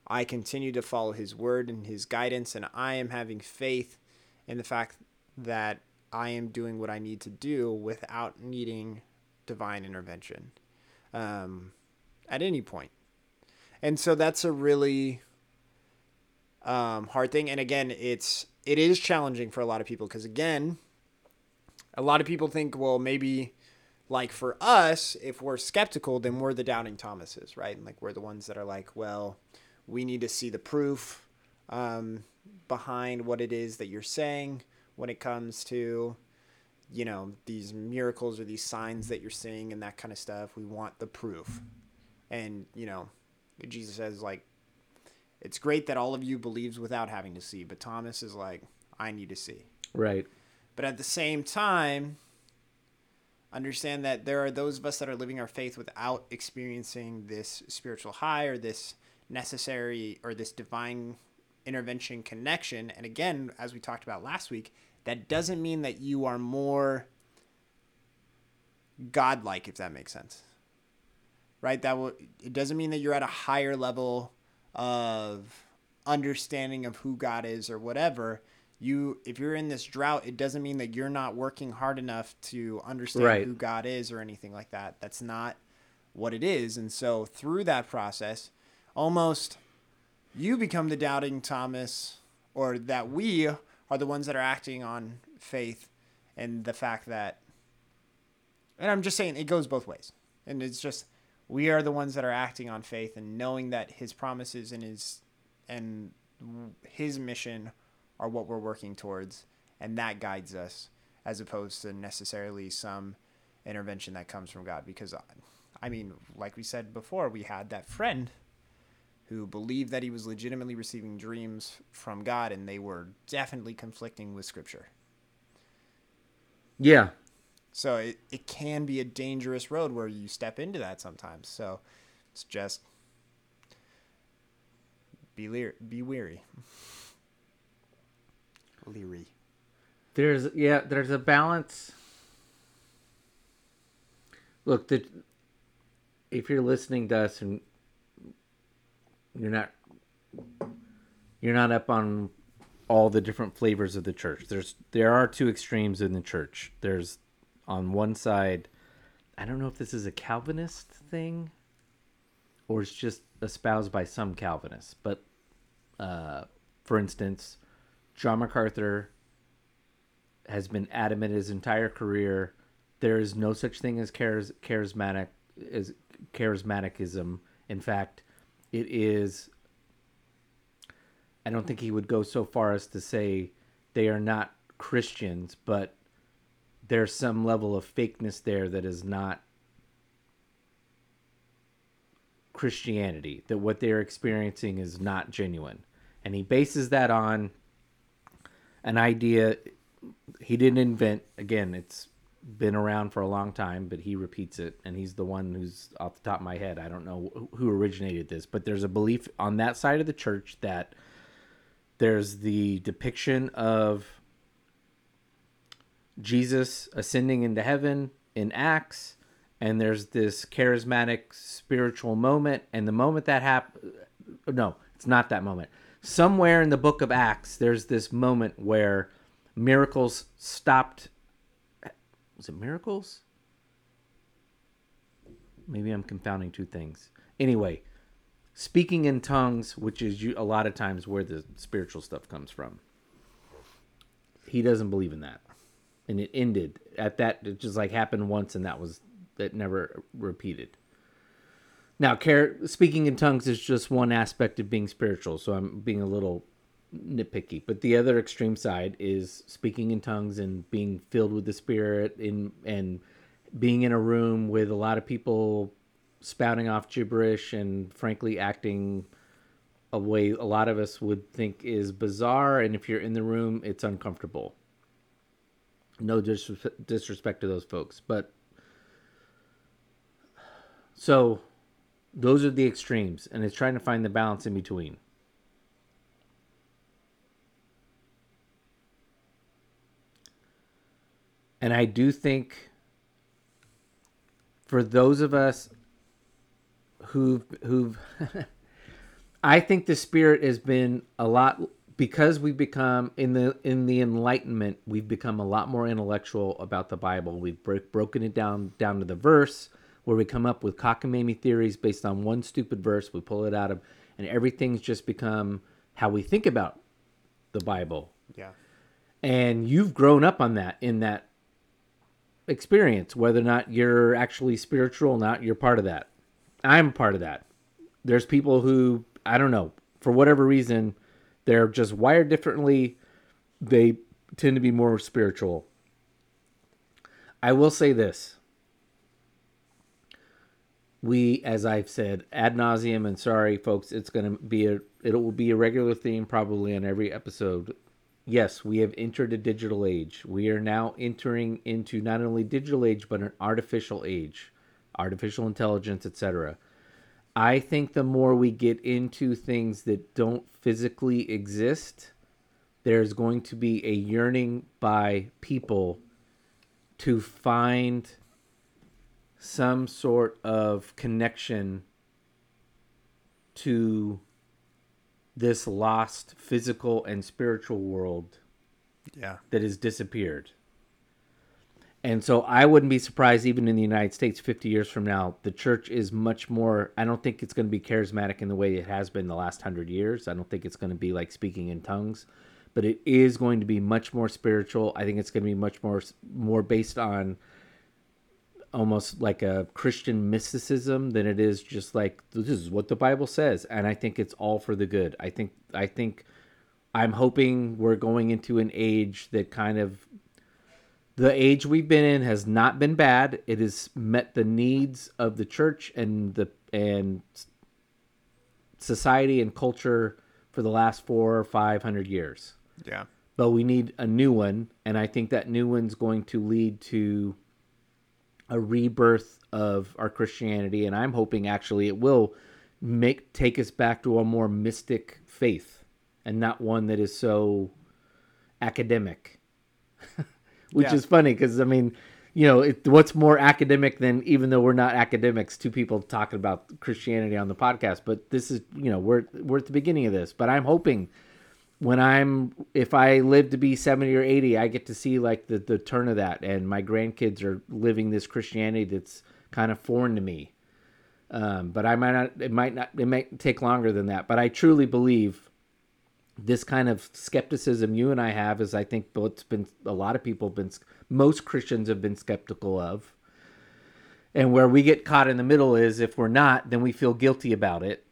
I continue to follow his word and his guidance and I am having faith in the fact that I am doing what I need to do without needing divine intervention um, at any point. And so that's a really um, hard thing. And again, it's it is challenging for a lot of people because again, a lot of people think, well, maybe like for us, if we're skeptical, then we're the doubting Thomases, right? And like we're the ones that are like, well, we need to see the proof um, behind what it is that you're saying when it comes to you know these miracles or these signs that you're seeing and that kind of stuff we want the proof. And you know jesus says like it's great that all of you believes without having to see but thomas is like i need to see. Right. but at the same time understand that there are those of us that are living our faith without experiencing this spiritual high or this necessary or this divine intervention connection. And again as we talked about last week that doesn't mean that you are more godlike if that makes sense. Right? That will it doesn't mean that you're at a higher level of understanding of who god is or whatever. You if you're in this drought it doesn't mean that you're not working hard enough to understand Right. who god is or anything like that. That's not what it is. And so through that process almost you become the doubting thomas or that we are the ones that are acting on faith and the fact that and i'm just saying it goes both ways. And it's just we are the ones that are acting on faith and knowing that his promises and his and his mission are what we're working towards. And that guides us as opposed to necessarily some intervention that comes from god. Because i mean like we said before we had that friend who believed that he was legitimately receiving dreams from god and they were definitely conflicting with scripture Yeah. so it, it can be a dangerous road where you step into that sometimes. So it's just be lear- be weary. Leery. There's yeah, there's a balance. Look, the if you're listening to us and you're not you're not up on all the different flavors of the church. There's there are two extremes in the church. There's on one side, I don't know if this is a Calvinist thing or it's just espoused by some Calvinists, but uh, for instance, John MacArthur has been adamant his entire career. There is no such thing as charis- charismatic as charismaticism. In fact, it is. I don't think he would go so far as to say they are not Christians, but there's some level of fakeness there that is not Christianity, that what they're experiencing is not genuine. And he bases that on an idea he didn't invent. Again, it's been around for a long time, but he repeats it, and he's the one who's off the top of my head. I don't know who- originated this, but there's a belief on that side of the church that there's the depiction of Jesus ascending into heaven in Acts, and there's this charismatic spiritual moment, and the moment that happened, no, it's not that moment. Somewhere in the book of Acts, there's this moment where miracles stopped. Was it miracles? Maybe I'm confounding two things. Anyway, speaking in tongues, which is a lot of times where the spiritual stuff comes from. He doesn't believe in that, and it ended at that. It just like happened once, and that was that never repeated. Now, care, speaking in tongues is just one aspect of being spiritual, so I'm being a little nitpicky. But the other extreme side is speaking in tongues and being filled with the Spirit, in and being in a room with a lot of people spouting off gibberish and frankly acting a way a lot of us would think is bizarre. And if you're in the room, it's uncomfortable. No disres- disrespect to those folks, but so those are the extremes, and it's trying to find the balance in between. And I do think for those of us who've who've I think the spirit has been a lot because we've become in the in the enlightenment we've become a lot more intellectual about the Bible. We've bro- broken it down down to the verse where we come up with cockamamie theories based on one stupid verse. We pull it out of and everything's just become how we think about the Bible. Yeah. And you've grown up on that in that experience, whether or not you're actually spiritual or not, you're part of that. I'm part of that. There's people who, I don't know, for whatever reason, they're just wired differently. They tend to be more spiritual. I will say this. We, as I've said ad nauseum, and sorry, folks, it's going to be a, it will be a regular theme probably on every episode. Yes, we have entered a digital age. We are now entering into not only digital age but an artificial age, artificial intelligence, etc. I think the more we get into things that don't physically exist, there's going to be a yearning by people to find some sort of connection to this lost physical and spiritual world Yeah. that has disappeared. And so I wouldn't be surprised, even in the United States, 50 years from now, the church is much more. I don't think it's going to be charismatic in the way it has been the last hundred years. I don't think it's going to be like speaking in tongues, but it is going to be much more spiritual. I think it's going to be much more more based on almost like a Christian mysticism than it is just like this is what the Bible says. And I think it's all for the good. I think I think I'm hoping we're going into an age that kind of the age we've been in has not been bad. It has met the needs of the church and the and society and culture for the last four or five hundred years. Yeah. But we need a new one, and I think that new one's going to lead to a rebirth of our Christianity, and I'm hoping actually it will make take us back to a more mystic faith and not one that is so academic. Which Yeah. is funny because I mean, you know, it, what's more academic than even though we're not academics, two people talking about Christianity on the podcast. But this is, you know, we're we're at the beginning of this. But I'm hoping when I'm if I live to be 70 or 80, I get to see like the the turn of that and my grandkids are living this Christianity that's kind of foreign to me. Um, but I might not it might not it might take longer than that, but I truly believe this kind of skepticism you and I have is I think what's been a lot of people have been most Christians have been skeptical of. And where we get caught in the middle is if we're not, then we feel guilty about it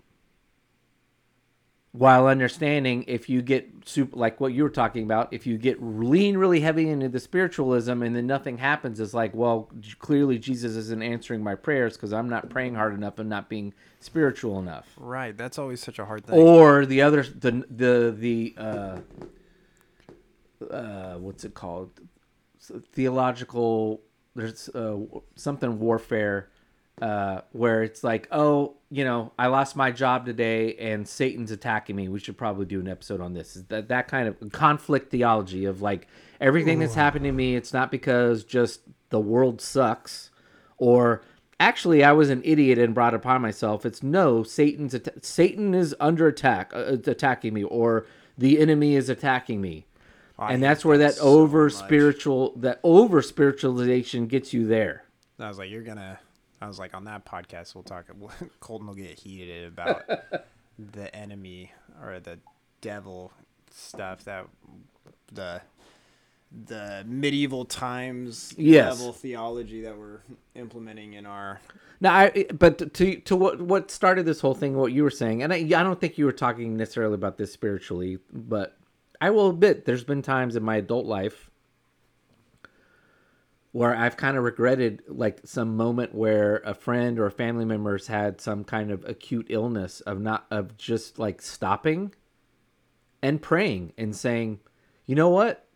while understanding if you get super like what you were talking about if you get lean really heavy into the spiritualism and then nothing happens it's like well clearly jesus isn't answering my prayers because i'm not praying hard enough and not being spiritual enough Right. That's always such a hard thing. or the other the the the uh uh what's it called theological there's uh something warfare uh where it's like oh you know i lost my job today and satan's attacking me. We should probably do an episode on this. Is that that kind of conflict theology of like everything that's happened to me it's not because just the world sucks or actually i was an idiot and brought it upon myself. It's no satan's satan is under attack uh, attacking me or the enemy is attacking me. I and that's where that so over spiritual that over spiritualization gets you there. I was like, you're gonna. I was like, on that podcast, we'll talk. Colton will get heated about the enemy or the devil stuff that the the medieval times Yes. level theology that we're implementing in our. Now, I but to to what what started this whole thing, what you were saying, and I, I don't think you were talking necessarily about this spiritually, but I will admit there's been times in my adult life where I've kind of regretted like some moment where a friend or a family member's had some kind of acute illness of not of just like stopping and praying and saying, you know what,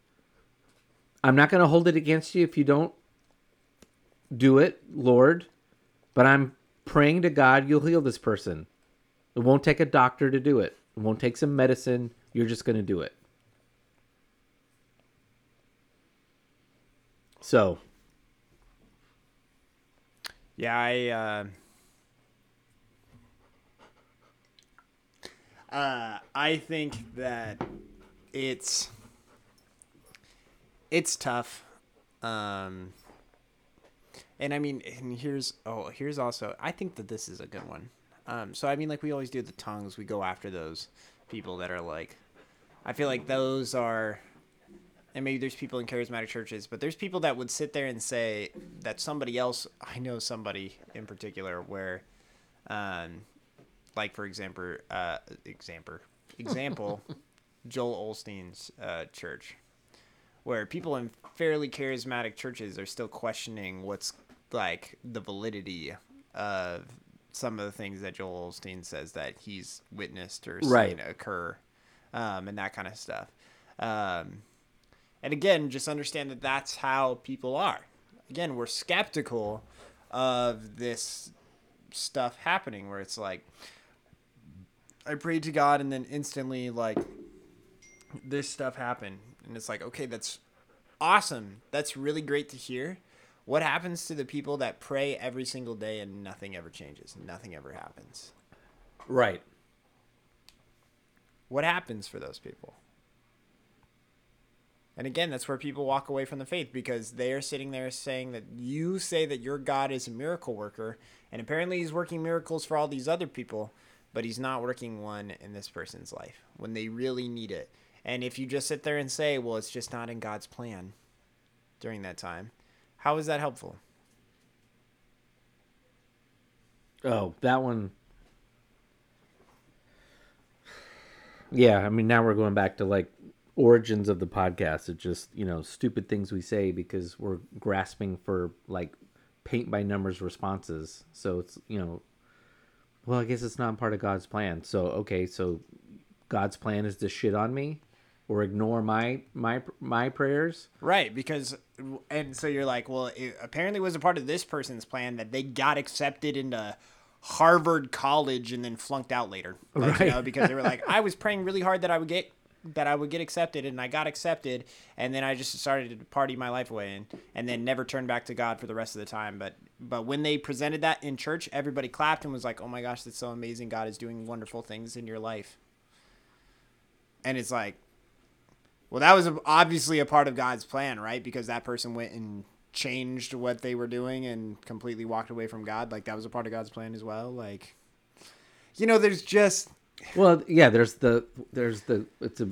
I'm not going to hold it against you if you don't do it, Lord but I'm praying to God you'll heal this person. It won't take a doctor to do it. It won't take some medicine. You're just going to do it. So, Yeah, I. Uh, uh, I think that it's it's tough. Um, and I mean, and here's oh, here's also I think that this is a good one. Um, so I mean, like we always do the tongues, we go after those people that are like, I feel like those are, and maybe there's people in charismatic churches, but there's people that would sit there and say that somebody else. I know somebody in particular where, um, like for example, uh, example, example, Joel Osteen's uh, church, where people in fairly charismatic churches are still questioning what's like the validity of some of the things that Joel Osteen says that he's witnessed or seen Right. occur, um, and that kind of stuff. Um, and again, just understand that that's how people are. Again, we're skeptical of this stuff happening where it's like, I prayed to God and then instantly, like, this stuff happened. And it's like, okay, that's awesome. That's really great to hear. What happens to the people that pray every single day and nothing ever changes? Nothing ever happens. Right. What happens for those people? And again, that's where people walk away from the faith because they are sitting there saying that you say that your God is a miracle worker, and apparently he's working miracles for all these other people, but he's not working one in this person's life when they really need it. And if you just sit there and say, well, it's just not in God's plan during that time, how is that helpful? Oh, that one. Yeah, I mean, now we're going back to like origins of the podcast. It's just you know stupid things we say because we're grasping for like paint by numbers responses. So it's you know, well, I guess it's not part of God's plan. So okay, so God's plan is to shit on me or ignore my my my prayers. Right, because and so you're like, well, it apparently was a part of this person's plan that they got accepted into Harvard College and then flunked out later, like, you know, because they were like, I was praying really hard that I would get that I would get accepted, and I got accepted, and then I just started to party my life away, and and then never turned back to God for the rest of the time. But but when they presented that in church, everybody clapped and was like, oh my gosh, that's so amazing! God is doing wonderful things in your life, and it's like. Well, that was obviously a part of God's plan, right? Because that person went and changed what they were doing and completely walked away from God. Like that was a part of God's plan as well. Like, you know, there's just Well, yeah, there's the there's the it's a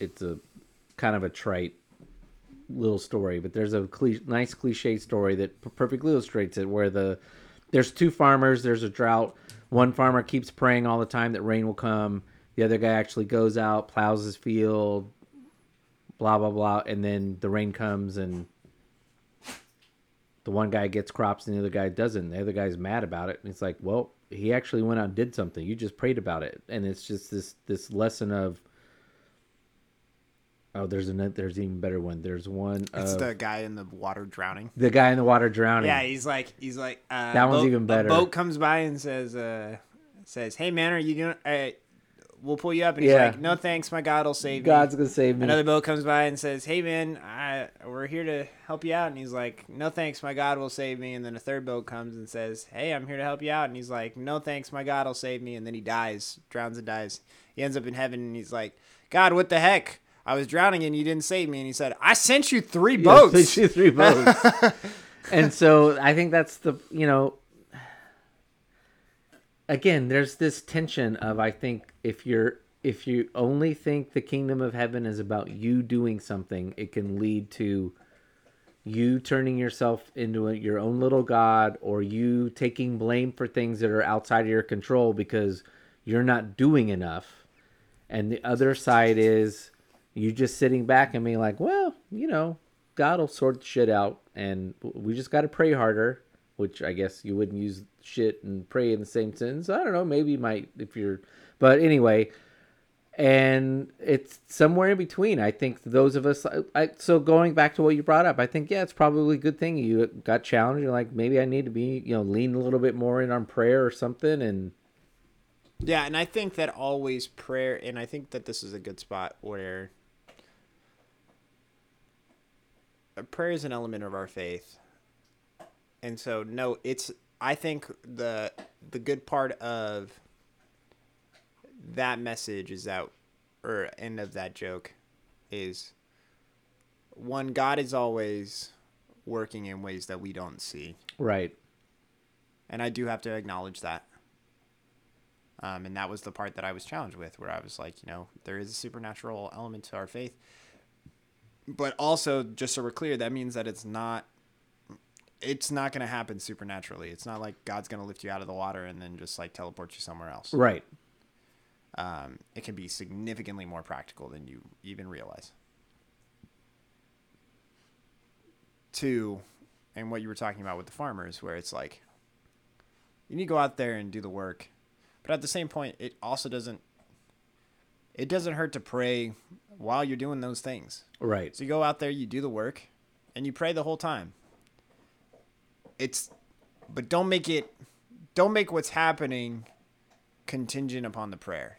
it's a kind of a trite little story, but there's a cli- nice cliche story that perfectly illustrates it. Where the there's two farmers, there's a drought. One farmer keeps praying all the time that rain will come. The other guy actually goes out, plows his field, blah blah blah, and then the rain comes and the one guy gets crops and the other guy doesn't. The other guy's mad about it. And it's like, well, he actually went out and did something. You just prayed about it. And it's just this this lesson of Oh, there's an there's an even better one. There's one it's of the guy in the water drowning. the guy in the water drowning. Yeah, he's like he's like uh, That one's boat- even better. Boat comes by and says uh says, "Hey man, are you doing? Uh, we'll pull you up." And Yeah. he's like, "No thanks, my God will save God's me." God's gonna save me. Another boat comes by and says, "Hey man, I, we're here to help you out." And he's like, "No thanks, my God will save me." And then a third boat comes and says, "Hey, I'm here to help you out." And he's like, "No thanks, my God will save me." And then he dies, drowns and dies. He ends up in heaven and he's like, "God, what the heck? I was drowning and you didn't save me." And he said, "I sent you three Yeah, boats." sent you three boats. and so I think that's the you know again, there's this tension of I think if you're if you only think the kingdom of heaven is about you doing something, it can lead to you turning yourself into a, your own little god or you taking blame for things that are outside of your control because you're not doing enough. And the other side is you just sitting back and being like, well, you know, God will sort shit out, and we just got to pray harder. Which I guess you wouldn't use shit and pray in the same sentence. I don't know. Maybe you might if you're, but anyway, and it's somewhere in between. I think those of us. I, I so going back to what you brought up, I think yeah, it's probably a good thing you got challenged. You're like maybe I need to be you know lean a little bit more in on prayer or something, and Yeah, and I think that always prayer, and I think that this is a good spot where prayer is an element of our faith, and so no, it's. I think the the good part of that message is that, or end of that joke, is one God is always working in ways that we don't see, right. and I do have to acknowledge that. Um, and that was the part that I was challenged with, where I was like, you know, there is a supernatural element to our faith. But also, just so we're clear, that means that it's not it's not going to happen supernaturally. It's not like God's going to lift you out of the water and then just like teleport you somewhere else. Right. Um, it can be significantly more practical than you even realize. Two, and what you were talking about with the farmers, where it's like you need to go out there and do the work, but at the same point, it also doesn't. It doesn't hurt to pray while you're doing those things. Right. So you go out there, you do the work, and you pray the whole time. It's, but don't make it, don't make what's happening contingent upon the prayer.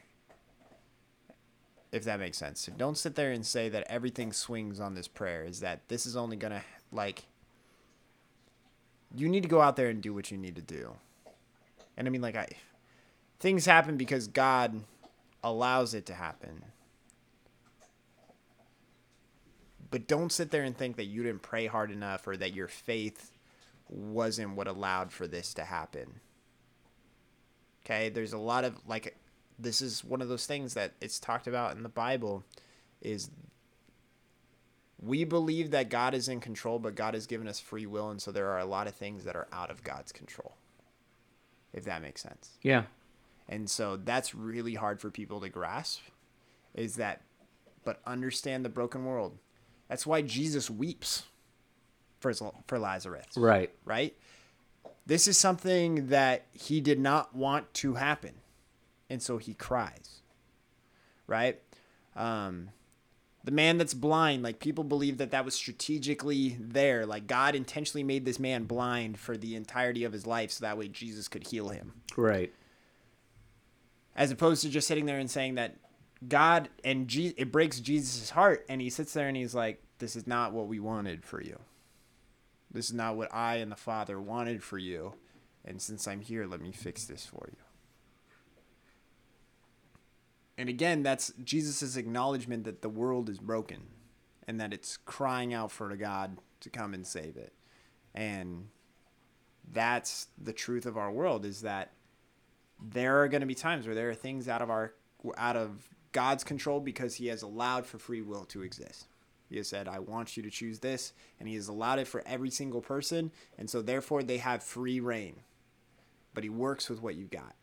If that makes sense. Don't sit there and say that everything swings on this prayer. Is that this is only gonna like. You need to go out there and do what you need to do. And I mean, like I, things happen because God allows it to happen. But don't sit there and think that you didn't pray hard enough or that your faith wasn't what allowed for this to happen. Okay, there's a lot of like this is one of those things that it's talked about in the Bible is we believe that God is in control, but God has given us free will, and so there are a lot of things that are out of God's control. If that makes sense. Yeah. And so that's really hard for people to grasp is that but understand the broken world. That's why Jesus weeps for for Lazarus. Right. Right? This is something that he did not want to happen. And so he cries. Right? Um the man that's blind, like people believe that that was strategically there. Like God intentionally made this man blind for the entirety of his life so that way Jesus could heal him Right. as opposed to just sitting there and saying that God and Je- it breaks Jesus' heart, and he sits there and he's like, "This is not what we wanted for you. This is not what I and the Father wanted for you, and since I'm here, let me fix this for you." And again, that's Jesus' acknowledgement that the world is broken, and that it's crying out for a God to come and save it, and that's the truth of our world is that there are going to be times where there are things out of our out of God's control because he has allowed for free will to exist. He has said, "I want you to choose this," and he has allowed it for every single person, and so therefore they have free reign. But he works with what you got.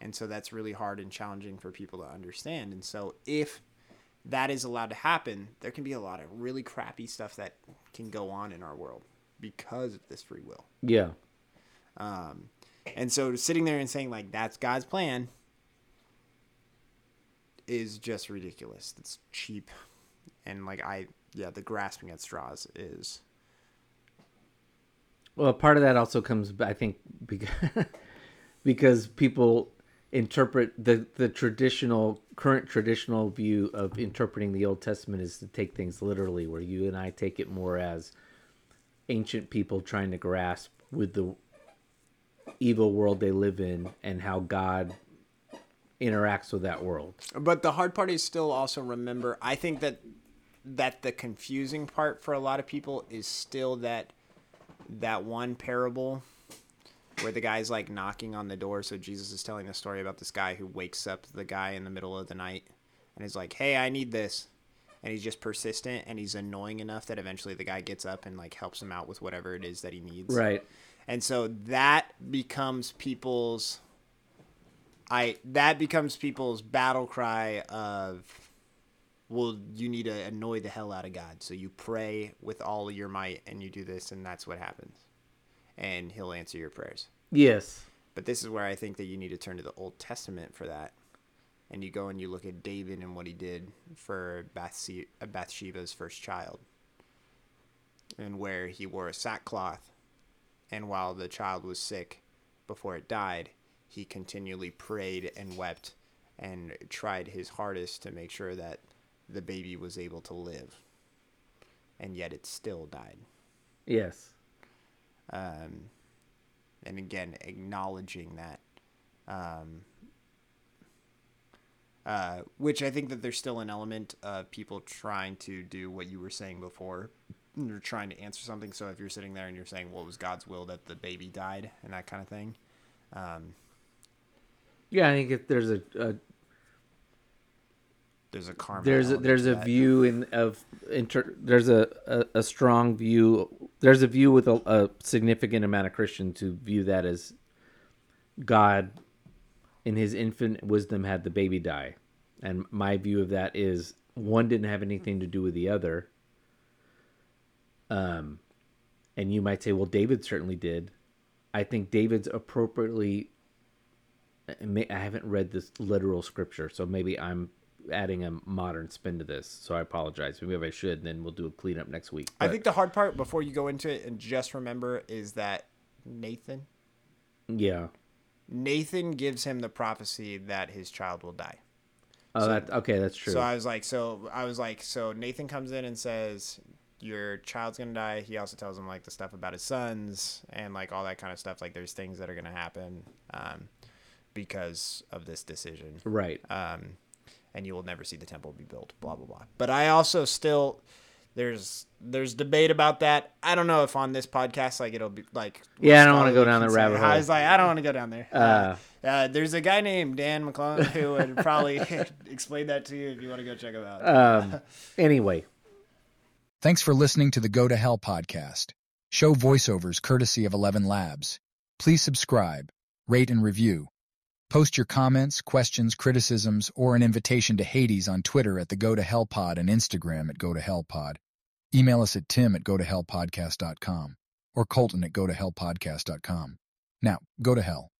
And so that's really hard and challenging for people to understand. And so if that is allowed to happen, there can be a lot of really crappy stuff that can go on in our world because of this free will. Yeah. Um, and so sitting there and saying like that's God's plan is just ridiculous. It's cheap, and like I yeah, the grasping at straws is Well, part of that also comes, I think, because, because people interpret the the traditional current traditional view of interpreting the Old Testament is to take things literally, where you and I take it more as ancient people trying to grasp with the evil world they live in and how God interacts with that world. But the hard part is still also remember. I think that that the confusing part for a lot of people is still that that one parable where the guy's like knocking on the door. So Jesus is telling the story about this guy who wakes up the guy in the middle of the night and is like, "Hey, I need this." And he's just persistent and he's annoying enough that eventually the guy gets up and like helps him out with whatever it is that he needs. Right. And so that becomes people's I that becomes people's battle cry of well, you need to annoy the hell out of God. So you pray with all your might and you do this and that's what happens. And he'll answer your prayers. Yes. But this is where I think that you need to turn to the Old Testament for that. And you go and you look at David and what he did for uh, Bathsheba's first child. And where he wore a sackcloth. And while the child was sick before it died, he continually prayed and wept and tried his hardest to make sure that the baby was able to live. And yet it still died Yes. um, and again acknowledging that um, uh, which i think that there's still an element of people trying to do what you were saying before you're trying to answer something so if you're sitting there and you're saying well it was god's will that the baby died and that kind of thing um, Yeah, I think if there's a, a There's a karma. there's a, there's a that. view in of inter there's a, a, a strong view there's a view with a, a significant amount of Christians who view that as God in his infinite wisdom had the baby die. And my view of that is one didn't have anything to do with the other. Um and you might say well David certainly did. I think David's appropriately I haven't read this literal scripture, so maybe I'm adding a modern spin to this. So I apologize. Maybe I should, and then we'll do a cleanup next week. I think the hard part before you go into it and just remember is that Nathan yeah. Nathan gives him the prophecy that his child will die. Oh, that okay. That's true. So I was like, so I was like, so Nathan comes in and says, your child's gonna die. He also tells him like the stuff about his sons and like all that kind of stuff. Like there's things that are gonna happen um, because of this decision. right. um, and you will never see the temple be built. Blah blah blah. But I also still there's there's debate about that. I don't know if on this podcast like it'll be like Yeah, I don't wanna go down the rabbit hole. I was like I don't want to go down there. Uh, Uh, uh, there's a guy named Dan McClellan who would probably explain that to you if you want to go check him out. um. Anyway, Thanks for listening to the Go to Hell podcast. Show voiceovers courtesy of ElevenLabs. Please subscribe, rate, and review. Post your comments, questions, criticisms, or an invitation to Hades on Twitter at the Go to Hell Pod and Instagram at Go to Hell Pod. Email us at tim at go to hellpodcast.com or colton at go to hellpodcast.com. Now, go to hell.